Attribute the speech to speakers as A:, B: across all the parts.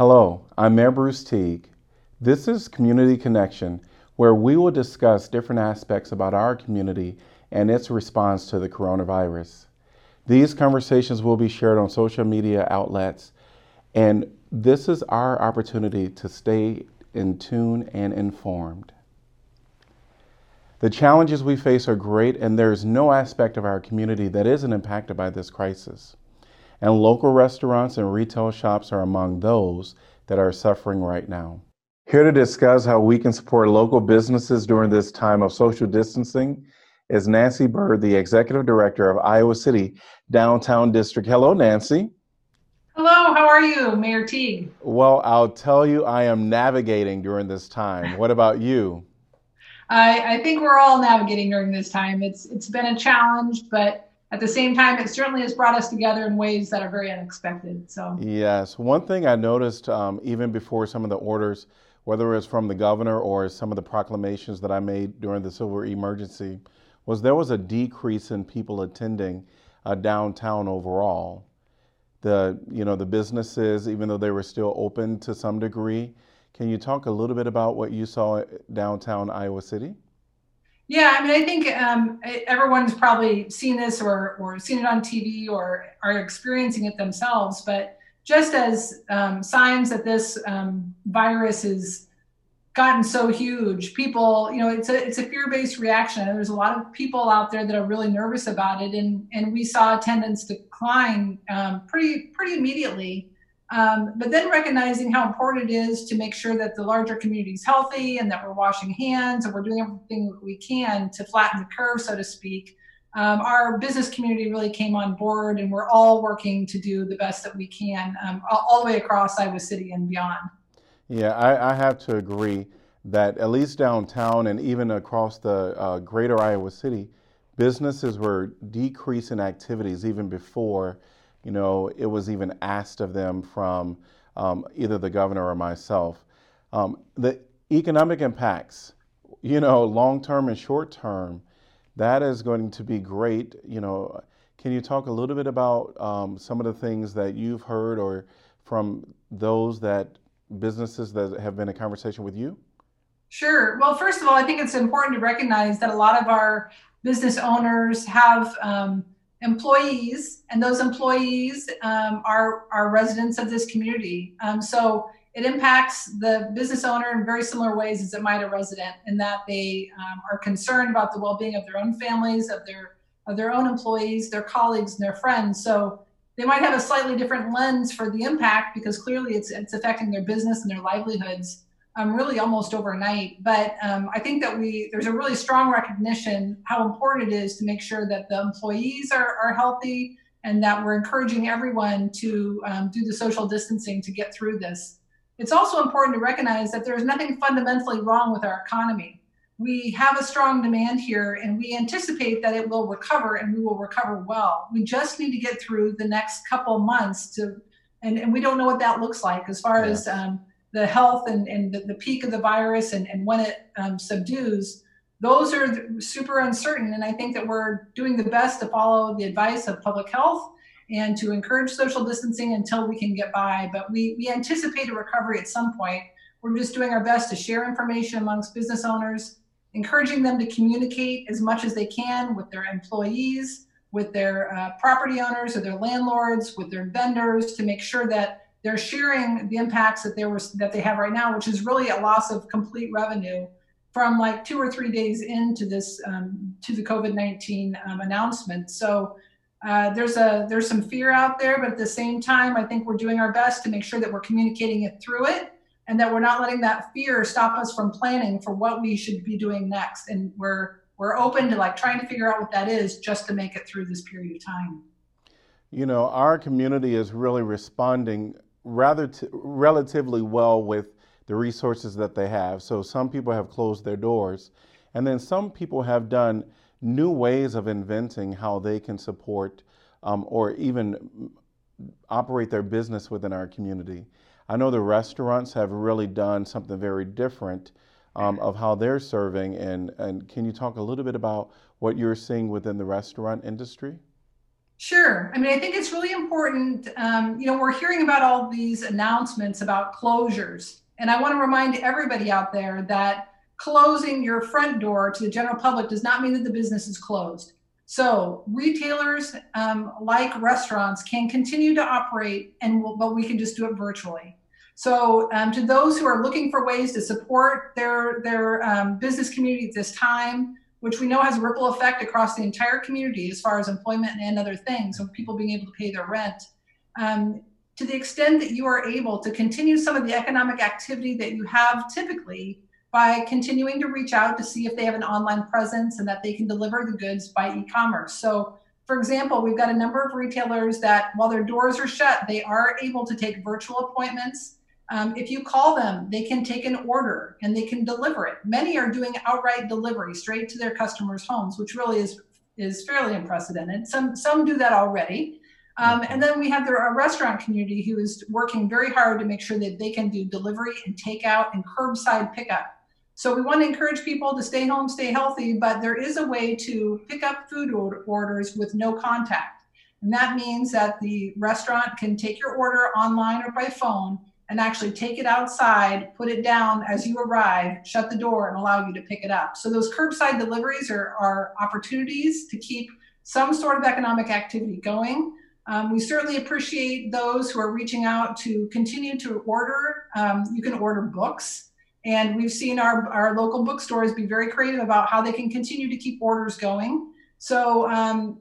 A: Hello, I'm Mayor Bruce Teague. This is Community Connection, where we will discuss different aspects about our community and its response to the coronavirus. These conversations will be shared on social media outlets, and this is our opportunity to stay in tune and informed. The challenges we face are great, and there's no aspect of our community that isn't impacted by this crisis. And local restaurants and retail shops are among those that are suffering right now. Here to discuss how we can support local businesses during this time of social distancing is Nancy Bird, the Executive Director of Iowa City Downtown District. Hello, Nancy.
B: Hello, how are you, Mayor Teague?
A: Well, I'll tell you, I am navigating during this time. What about you?
B: I, I think we're all navigating during this time. It's it's been a challenge, but at the same time, it certainly has brought us together in ways that are very unexpected. So
A: yes, one thing I noticed um, even before some of the orders, whether it's from the governor or some of the proclamations that I made during the civil emergency, was there was a decrease in people attending uh, downtown overall. The you know the businesses, even though they were still open to some degree, can you talk a little bit about what you saw downtown Iowa City?
B: Yeah, I mean, I think um, everyone's probably seen this or, or seen it on TV or are experiencing it themselves. But just as um, signs that this um, virus has gotten so huge people you know it's a it's a fear-based reaction there's a lot of people out there that are really nervous about it and and we saw attendance decline um, pretty pretty immediately um, but then recognizing how important it is to make sure that the larger community is healthy and that we're washing hands and we're doing everything we can to flatten the curve so to speak. Um, our business community really came on board and we're all working to do the best that we can um, all, all the way across iowa city and beyond.
A: Yeah, I, I, have to agree that at least downtown and even across the uh, greater Iowa City, businesses were decreasing activities even before, you know, it was even asked of them from um, either the governor or myself. Um, the economic impacts, you know, long term and short term, that is going to be great. You know, can you talk a little bit about um, some of the things that you've heard or from those that businesses that have been in conversation with you?
B: Sure. Well, first of all, I think it's important to recognize that a lot of our business owners have um, employees, and those employees um, are, are residents of this community. Um, so it impacts the business owner in very similar ways as it might a resident, in that they um, are concerned about the well-being of their own families, of their of their own employees, their colleagues, and their friends. So they might have a slightly different lens for the impact because clearly it's it's affecting their business and their livelihoods um, really almost overnight. But um, I think that we there's a really strong recognition how important it is to make sure that the employees are, are healthy and that we're encouraging everyone to um, do the social distancing to get through this. It's also important to recognize that there's nothing fundamentally wrong with our economy we have a strong demand here and we anticipate that it will recover and we will recover well. We just need to get through the next couple months to, and, and we don't know what that looks like as far as um, the health and, and the, the, peak of the virus and, and when it um, subdues. Those are super uncertain. And I think that we're doing the best to follow the advice of public health and to encourage social distancing until we can get by. But we, we anticipate a recovery at some point. We're just doing our best to share information amongst business owners encouraging them to communicate as much as they can with their employees, with their uh, property owners or their landlords, with their vendors to make sure that they're sharing the impacts that they were that they have right now, which is really a loss of complete revenue from like two or three days into this um, to the COVID nineteen um, announcement. So uh, there's a there's some fear out there, but at the same time, I think we're doing our best to make sure that we're communicating it through it and that we're not letting that fear stop us from planning for what we should be doing next and we're we're open to like trying to figure out what that is just to make it through this period of time
A: you know our community is really responding rather t- relatively well with the resources that they have so some people have closed their doors and then some people have done new ways of inventing how they can support um, or even operate their business within our community I know the restaurants have really done something very different um, of how they're serving. And, and can you talk a little bit about what you're seeing within the restaurant industry?
B: Sure. I mean, I think it's really important. Um, you know, we're hearing about all these announcements about closures. And I want to remind everybody out there that closing your front door to the general public does not mean that the business is closed. So retailers, um, like restaurants, can continue to operate, and we'll, but we can just do it virtually. So um, to those who are looking for ways to support their their um, business community at this time, which we know has a ripple effect across the entire community as far as employment and other things, of people being able to pay their rent. Um, to the extent that you are able to continue some of the economic activity that you have typically by continuing to reach out to see if they have an online presence and that they can deliver the goods by e-commerce. So for example, we've got a number of retailers that while their doors are shut, they are able to take virtual appointments um, if you call them, they can take an order and they can deliver it. Many are doing outright delivery straight to their customers' homes, which really is is fairly unprecedented. Some some do that already. Um, and then we have the restaurant community who is working very hard to make sure that they can do delivery and takeout and curbside pickup. So we want to encourage people to stay home, stay healthy, but there is a way to pick up food orders with no contact. And that means that the restaurant can take your order online or by phone and actually take it outside, put it down as you arrive, shut the door, and allow you to pick it up. So those curbside deliveries are, are opportunities to keep some sort of economic activity going. Um, we certainly appreciate those who are reaching out to continue to order. Um, you can order books. And we've seen our, our local bookstores be very creative about how they can continue to keep orders going. So um,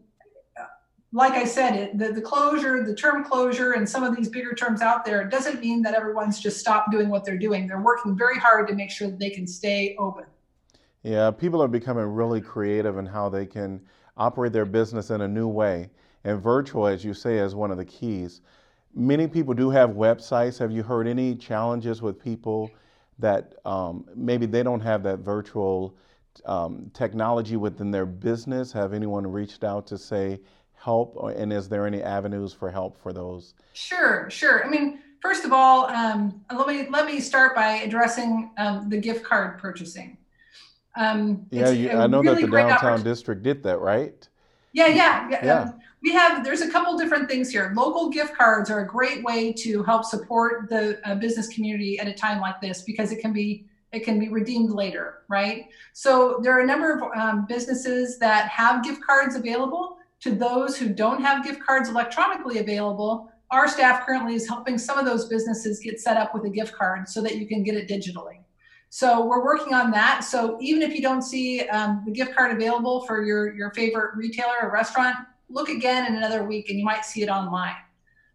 B: like I said, it, the, the closure, the term closure, and some of these bigger terms out there doesn't mean that everyone's just stopped doing what they're doing. They're working very hard to make sure that they can stay open.
A: Yeah, people are becoming really creative in how they can operate their business in a new way. And virtual, as you say, is one of the keys. Many people do have websites. Have you heard any challenges with people that um, maybe they don't have that virtual um, technology within their business? Have anyone reached out to say, help and is there any avenues for help for those?
B: Sure sure. I mean first of all um, let me let me start by addressing um, the gift card purchasing.
A: Um, yeah you, i know really that the downtown district did that right?
B: Yeah yeah yeah, yeah. Um, we have there's a couple different things here. Local gift cards are a great way to help support the uh, business community at a time like this because it can be it can be redeemed later right? So there are a number of um, businesses that have gift cards available to those who don't have gift cards electronically available, our staff currently is helping some of those businesses get set up with a gift card so that you can get it digitally. So we're working on that. So even if you don't see um, the gift card available for your, your favorite retailer or restaurant, look again in another week and you might see it online.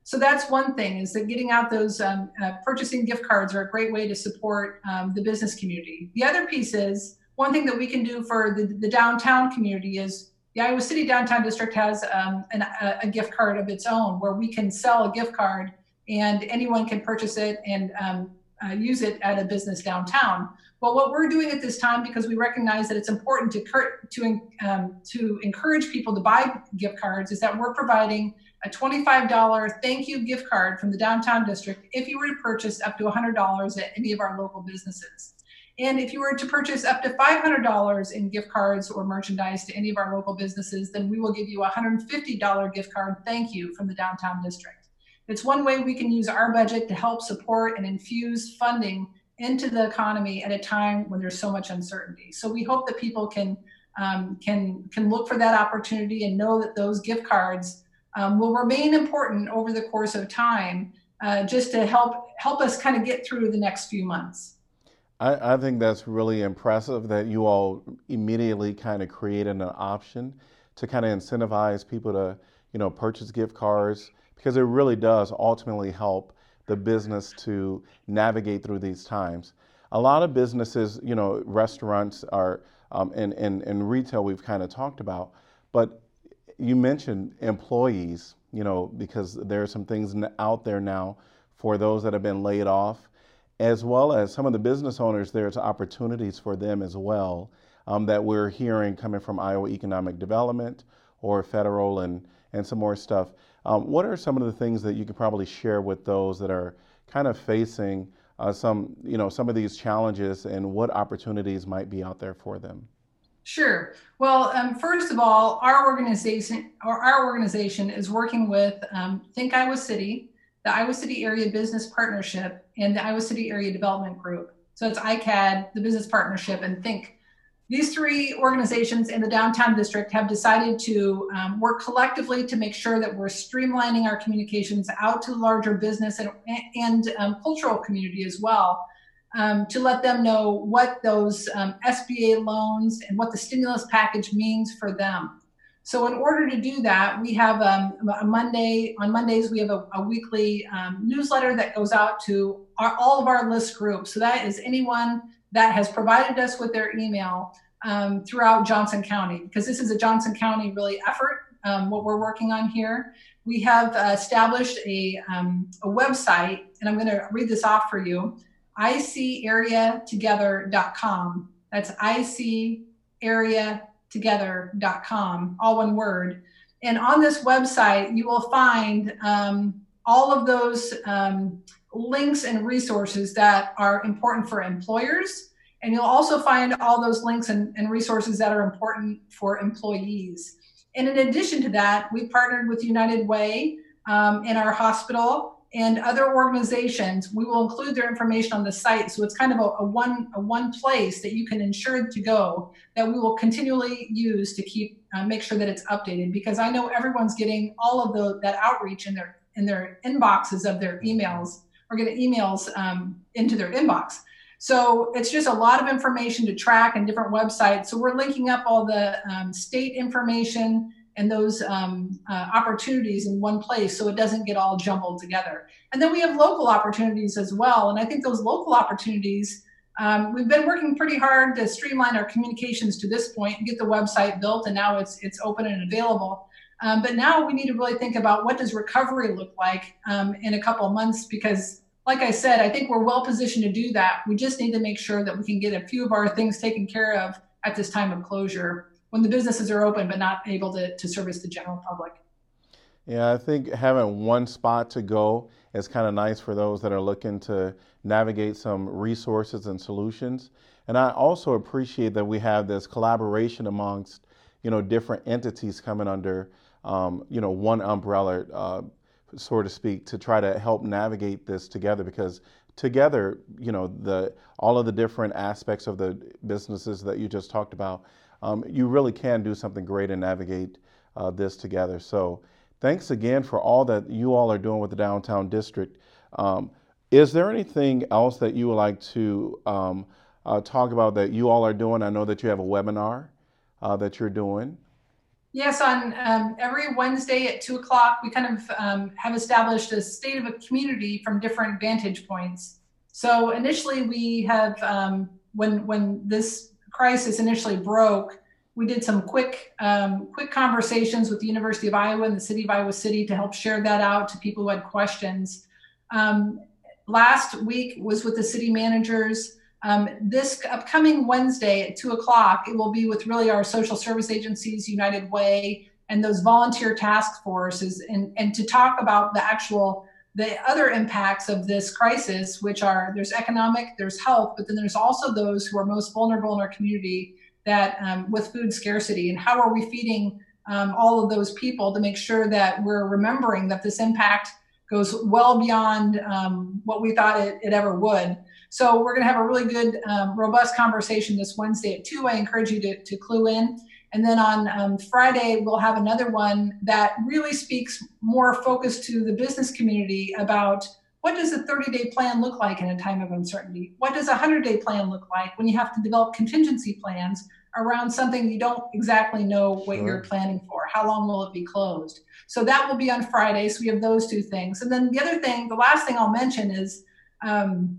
B: So that's one thing is that getting out those um, uh, purchasing gift cards are a great way to support um, the business community. The other piece is one thing that we can do for the, the downtown community is the Iowa City Downtown District has um, an, a, a, gift card of its own where we can sell a gift card and anyone can purchase it and um, uh, use it at a business downtown. But what we're doing at this time, because we recognize that it's important to to um, to encourage people to buy gift cards, is that we're providing a $25 thank you gift card from the downtown district if you were to purchase up to $100 at any of our local businesses. And if you were to purchase up to $500 in gift cards or merchandise to any of our local businesses, then we will give you a $150 gift card thank you from the downtown district. It's one way we can use our budget to help support and infuse funding into the economy at a time when there's so much uncertainty. So we hope that people can um, can can look for that opportunity and know that those gift cards um, will remain important over the course of time, uh, just to help help us kind of get through the next few months.
A: I, I think that's really impressive that you all immediately kind of created an option to kind of incentivize people to, you know, purchase gift cards because it really does ultimately help the business to navigate through these times. A lot of businesses, you know, restaurants are, um, and, and, and retail we've kind of talked about, but you mentioned employees, you know, because there are some things out there now for those that have been laid off as well as some of the business owners, there's opportunities for them as well um, that we're hearing coming from Iowa Economic Development or federal and, and some more stuff. Um, what are some of the things that you could probably share with those that are kind of facing uh, some, you know, some of these challenges and what opportunities might be out there for them?
B: Sure. Well, um, first of all, our organization or our organization is working with um, Think Iowa City, the Iowa City Area Business Partnership, and the Iowa City Area Development Group. So it's ICAD, the Business Partnership, and Think. These three organizations in the downtown district have decided to um, work collectively to make sure that we're streamlining our communications out to the larger business and, and um, cultural community as well um, to let them know what those um, SBA loans and what the stimulus package means for them. So, in order to do that, we have um, a Monday. On Mondays, we have a, a weekly um, newsletter that goes out to our, all of our list groups. So that is anyone that has provided us with their email um, throughout Johnson County, because this is a Johnson County really effort. Um, what we're working on here, we have uh, established a, a website, and I'm going to read this off for you icareatogether.com. That's icareatogether.com, all one word. And on this website, you will find um, all of those um, links and resources that are important for employers. And you'll also find all those links and, and resources that are important for employees. And in addition to that, we partnered with United Way um, in our hospital and other organizations, we will include their information on the site. So it's kind of a, a, one a one place that you can ensure to go that we will continually use to keep uh, make sure that it's updated. Because I know everyone's getting all of the that outreach in their in their inboxes of their emails or getting emails um, into their inbox. So it's just a lot of information to track and different websites. So we're linking up all the um, state information and those um, uh, opportunities in one place so it doesn't get all jumbled together. And then we have local opportunities as well. And I think those local opportunities, um, we've been working pretty hard to streamline our communications to this point and get the website built, and now it's it's open and available. Um, but now we need to really think about what does recovery look like um, in a couple of months because like I said, I think we're well positioned to do that. We just need to make sure that we can get a few of our things taken care of at this time of closure when the businesses are open but not able to, to service the general public.
A: Yeah, I think having one spot to go is kind of nice for those that are looking to navigate some resources and solutions. And I also appreciate that we have this collaboration amongst, you know, different entities coming under, um, you know, one umbrella, uh, so to speak, to try to help navigate this together because together, you know, the all of the different aspects of the businesses that you just talked about um, you really can do something great and navigate uh, this together. So thanks again for all that you all are doing with the downtown district. Um, is there anything else that you would like to um, uh, talk about that you all are doing? I know that you have a webinar uh, that you're doing.
B: Yes, on um, every Wednesday at two o'clock, we kind of um, have established a state of a community from different vantage points. So initially, we have um, when when this crisis initially broke, we did some quick um, quick conversations with the University of Iowa and the City of Iowa City to help share that out to people who had questions. Um, last week was with the city managers. Um, this upcoming Wednesday at two o'clock, it will be with really our social service agencies, United Way, and those volunteer task forces, and, and to talk about the actual the other impacts of this crisis, which are there's economic, there's health, but then there's also those who are most vulnerable in our community that um, with food scarcity and how are we feeding um, all of those people to make sure that we're remembering that this impact goes well beyond um, what we thought it, it, ever would. So we're going to have a really good, um, robust conversation this Wednesday at two. I encourage you to, to clue in. And then on um, Friday, we'll have another one that really speaks more focused to the business community about what does a 30 day plan look like in a time of uncertainty? What does a 100 day plan look like when you have to develop contingency plans around something you don't exactly know what sure. you're planning for? How long will it be closed? So that will be on Friday. So we have those two things. And then the other thing, the last thing I'll mention is um,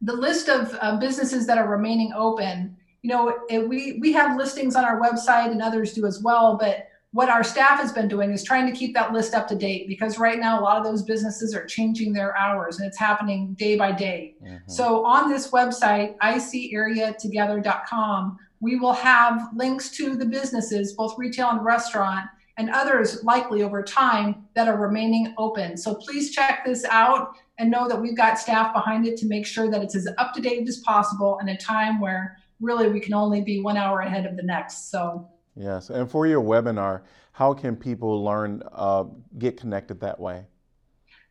B: the list of uh, businesses that are remaining open you know, it, we we have listings on our website and others do as well. But what our staff has been doing is trying to keep that list up to date because right now a lot of those businesses are changing their hours and it's happening day by day. Mm-hmm. So on this website, icareatogether.com, we will have links to the businesses, both retail and restaurant, and others likely over time that are remaining open. So please check this out and know that we've got staff behind it to make sure that it's as up to date as possible in a time where really we can only be one hour ahead of the next. So
A: yes, and for your webinar, how can people learn, uh, get connected that way?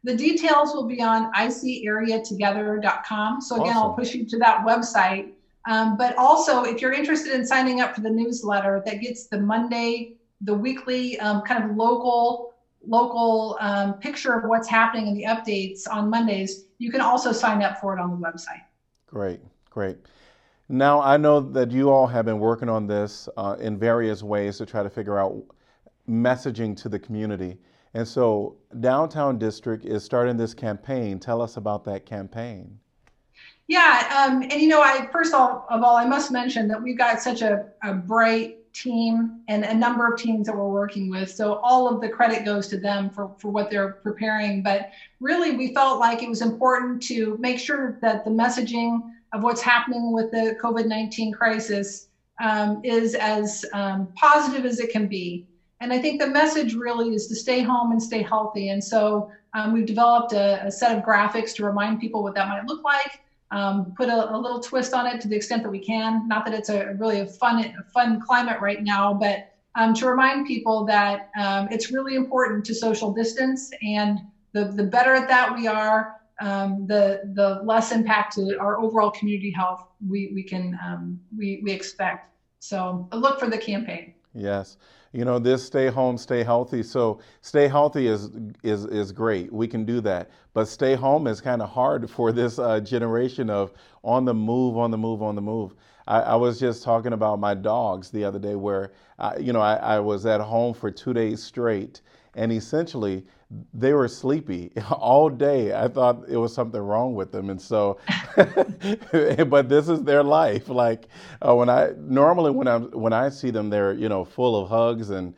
B: The details will be on icareatogether.com. So again, awesome. I'll push you to that website. Um, but also, if you're interested in signing up for the newsletter that gets the Monday, the weekly um, kind of local local um, picture of what's happening in the updates on Mondays, you can also sign up for it on the website.
A: Great, great. Now, I know that you all have been working on this uh, in various ways to try to figure out messaging to the community. And so, Downtown District is starting this campaign. Tell us about that campaign.
B: Yeah, um, and you know, I first of all, I must mention that we've got such a, a bright team and a number of teams that we're working with. So all of the credit goes to them for, for what they're preparing. But really, we felt like it was important to make sure that the messaging of what's happening with the COVID 19 crisis um, is as um, positive as it can be. And I think the message really is to stay home and stay healthy. And so um, we've developed a, a, set of graphics to remind people what that might look like. Um, put a, a, little twist on it to the extent that we can. Not that it's a really a fun, a fun climate right now, but um, to remind people that um, it's really important to social distance, and the the better at that we are, um, the the less impact to our overall community health we we can um, we we expect. So look for the campaign.
A: Yes. You know this stay home stay healthy. So stay healthy is is is great. We can do that. But stay home is kind of hard for this uh, generation of on the move on the move on the move. I, I, was just talking about my dogs the other day where I, you know I, I was at home for two days straight and essentially they were sleepy all day. I thought it was something wrong with them, and so, but this is their life. Like uh, when I normally when I when I see them, they're you know full of hugs and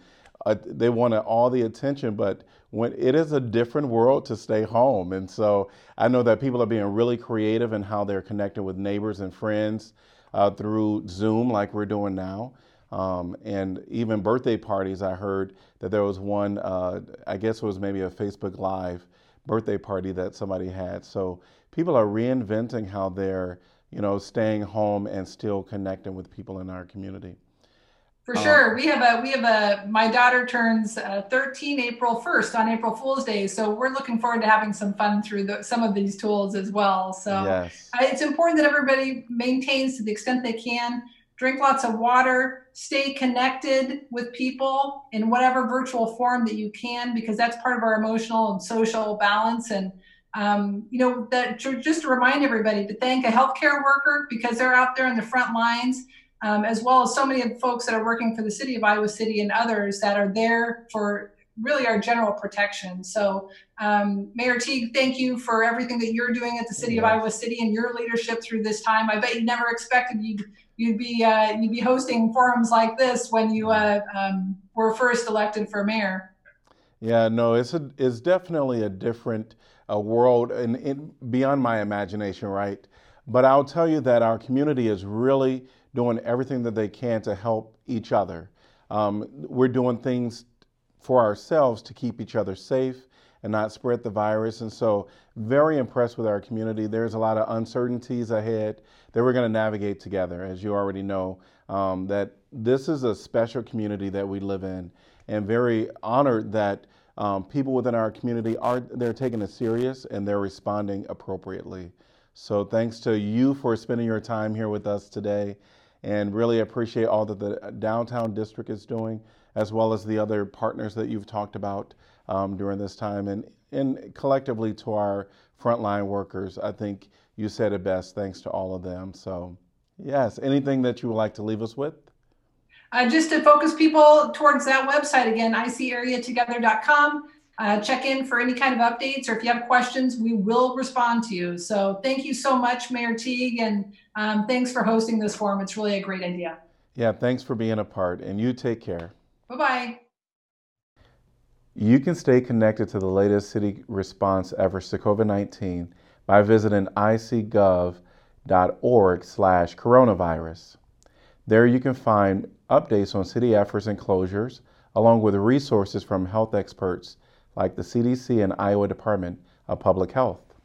A: uh, they want all the attention. But when it is a different world to stay home, and so I know that people are being really creative in how they're connecting with neighbors and friends uh, through Zoom, like we're doing now. Um, and even birthday parties, I heard that there was one, uh, I guess it was maybe a Facebook Live birthday party that somebody had. So people are reinventing how they're, you know, staying home and still connecting with people in our community.
B: For um, sure, we have a we have a my daughter turns uh, 13 April 1st on April Fool's Day, so we're looking forward to having some fun through the, some of these tools as well. So yes. uh, it's important that everybody maintains to the extent they can drink lots of water, stay connected with people in whatever virtual form that you can, because that's part of our emotional and social balance. And, um, you know, that just to remind everybody to thank a healthcare worker because they're out there in the front lines, um, as well as so many of folks that are working for the city of Iowa City and others that are there for really our general protection. So, um, Mayor Teague, thank you for everything that you're doing at the city yes. of Iowa City and your leadership through this time. I bet you never expected you'd you'd be uh, you'd be hosting forums like this when you uh, um, were first elected for mayor.
A: Yeah, no, it's a, it's definitely a different uh, world and, beyond my imagination, right? But I'll tell you that our community is really doing everything that they can to help each other. Um, we're doing things for ourselves to keep each other safe and not spread the virus. And so, very impressed with our community. There's a lot of uncertainties ahead that we're going to navigate together, as you already know. Um, that this is a special community that we live in, and very honored that um, people within our community are they're taking it serious and they're responding appropriately. So, thanks to you for spending your time here with us today, and really appreciate all that the downtown district is doing, as well as the other partners that you've talked about um, during this time, and, and collectively to our frontline workers. I think you said it best. Thanks to all of them. So, yes, anything that you would like to leave us with?
B: Uh, just to focus people towards that website again, icareatogether.com. Uh, check in for any kind of updates or if you have questions, we will respond to you. So thank you so much, Mayor Teague, and um, thanks for hosting this forum. It's really a great idea.
A: Yeah, thanks for being a part, and you take care.
B: Bye bye.
A: You can stay connected to the latest city response efforts to COVID-19 by visiting icgov.org slash coronavirus. There you can find updates on city efforts and closures, along with resources from health experts like the CDC and Iowa Department of Public Health.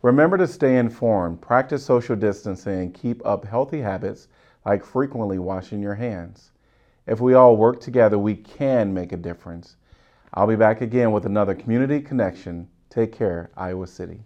A: Remember to stay informed, practice social distancing, and keep up healthy habits like frequently washing your hands. If we all work together, we can make a difference. I'll be back again with another community connection. Take care, Iowa City.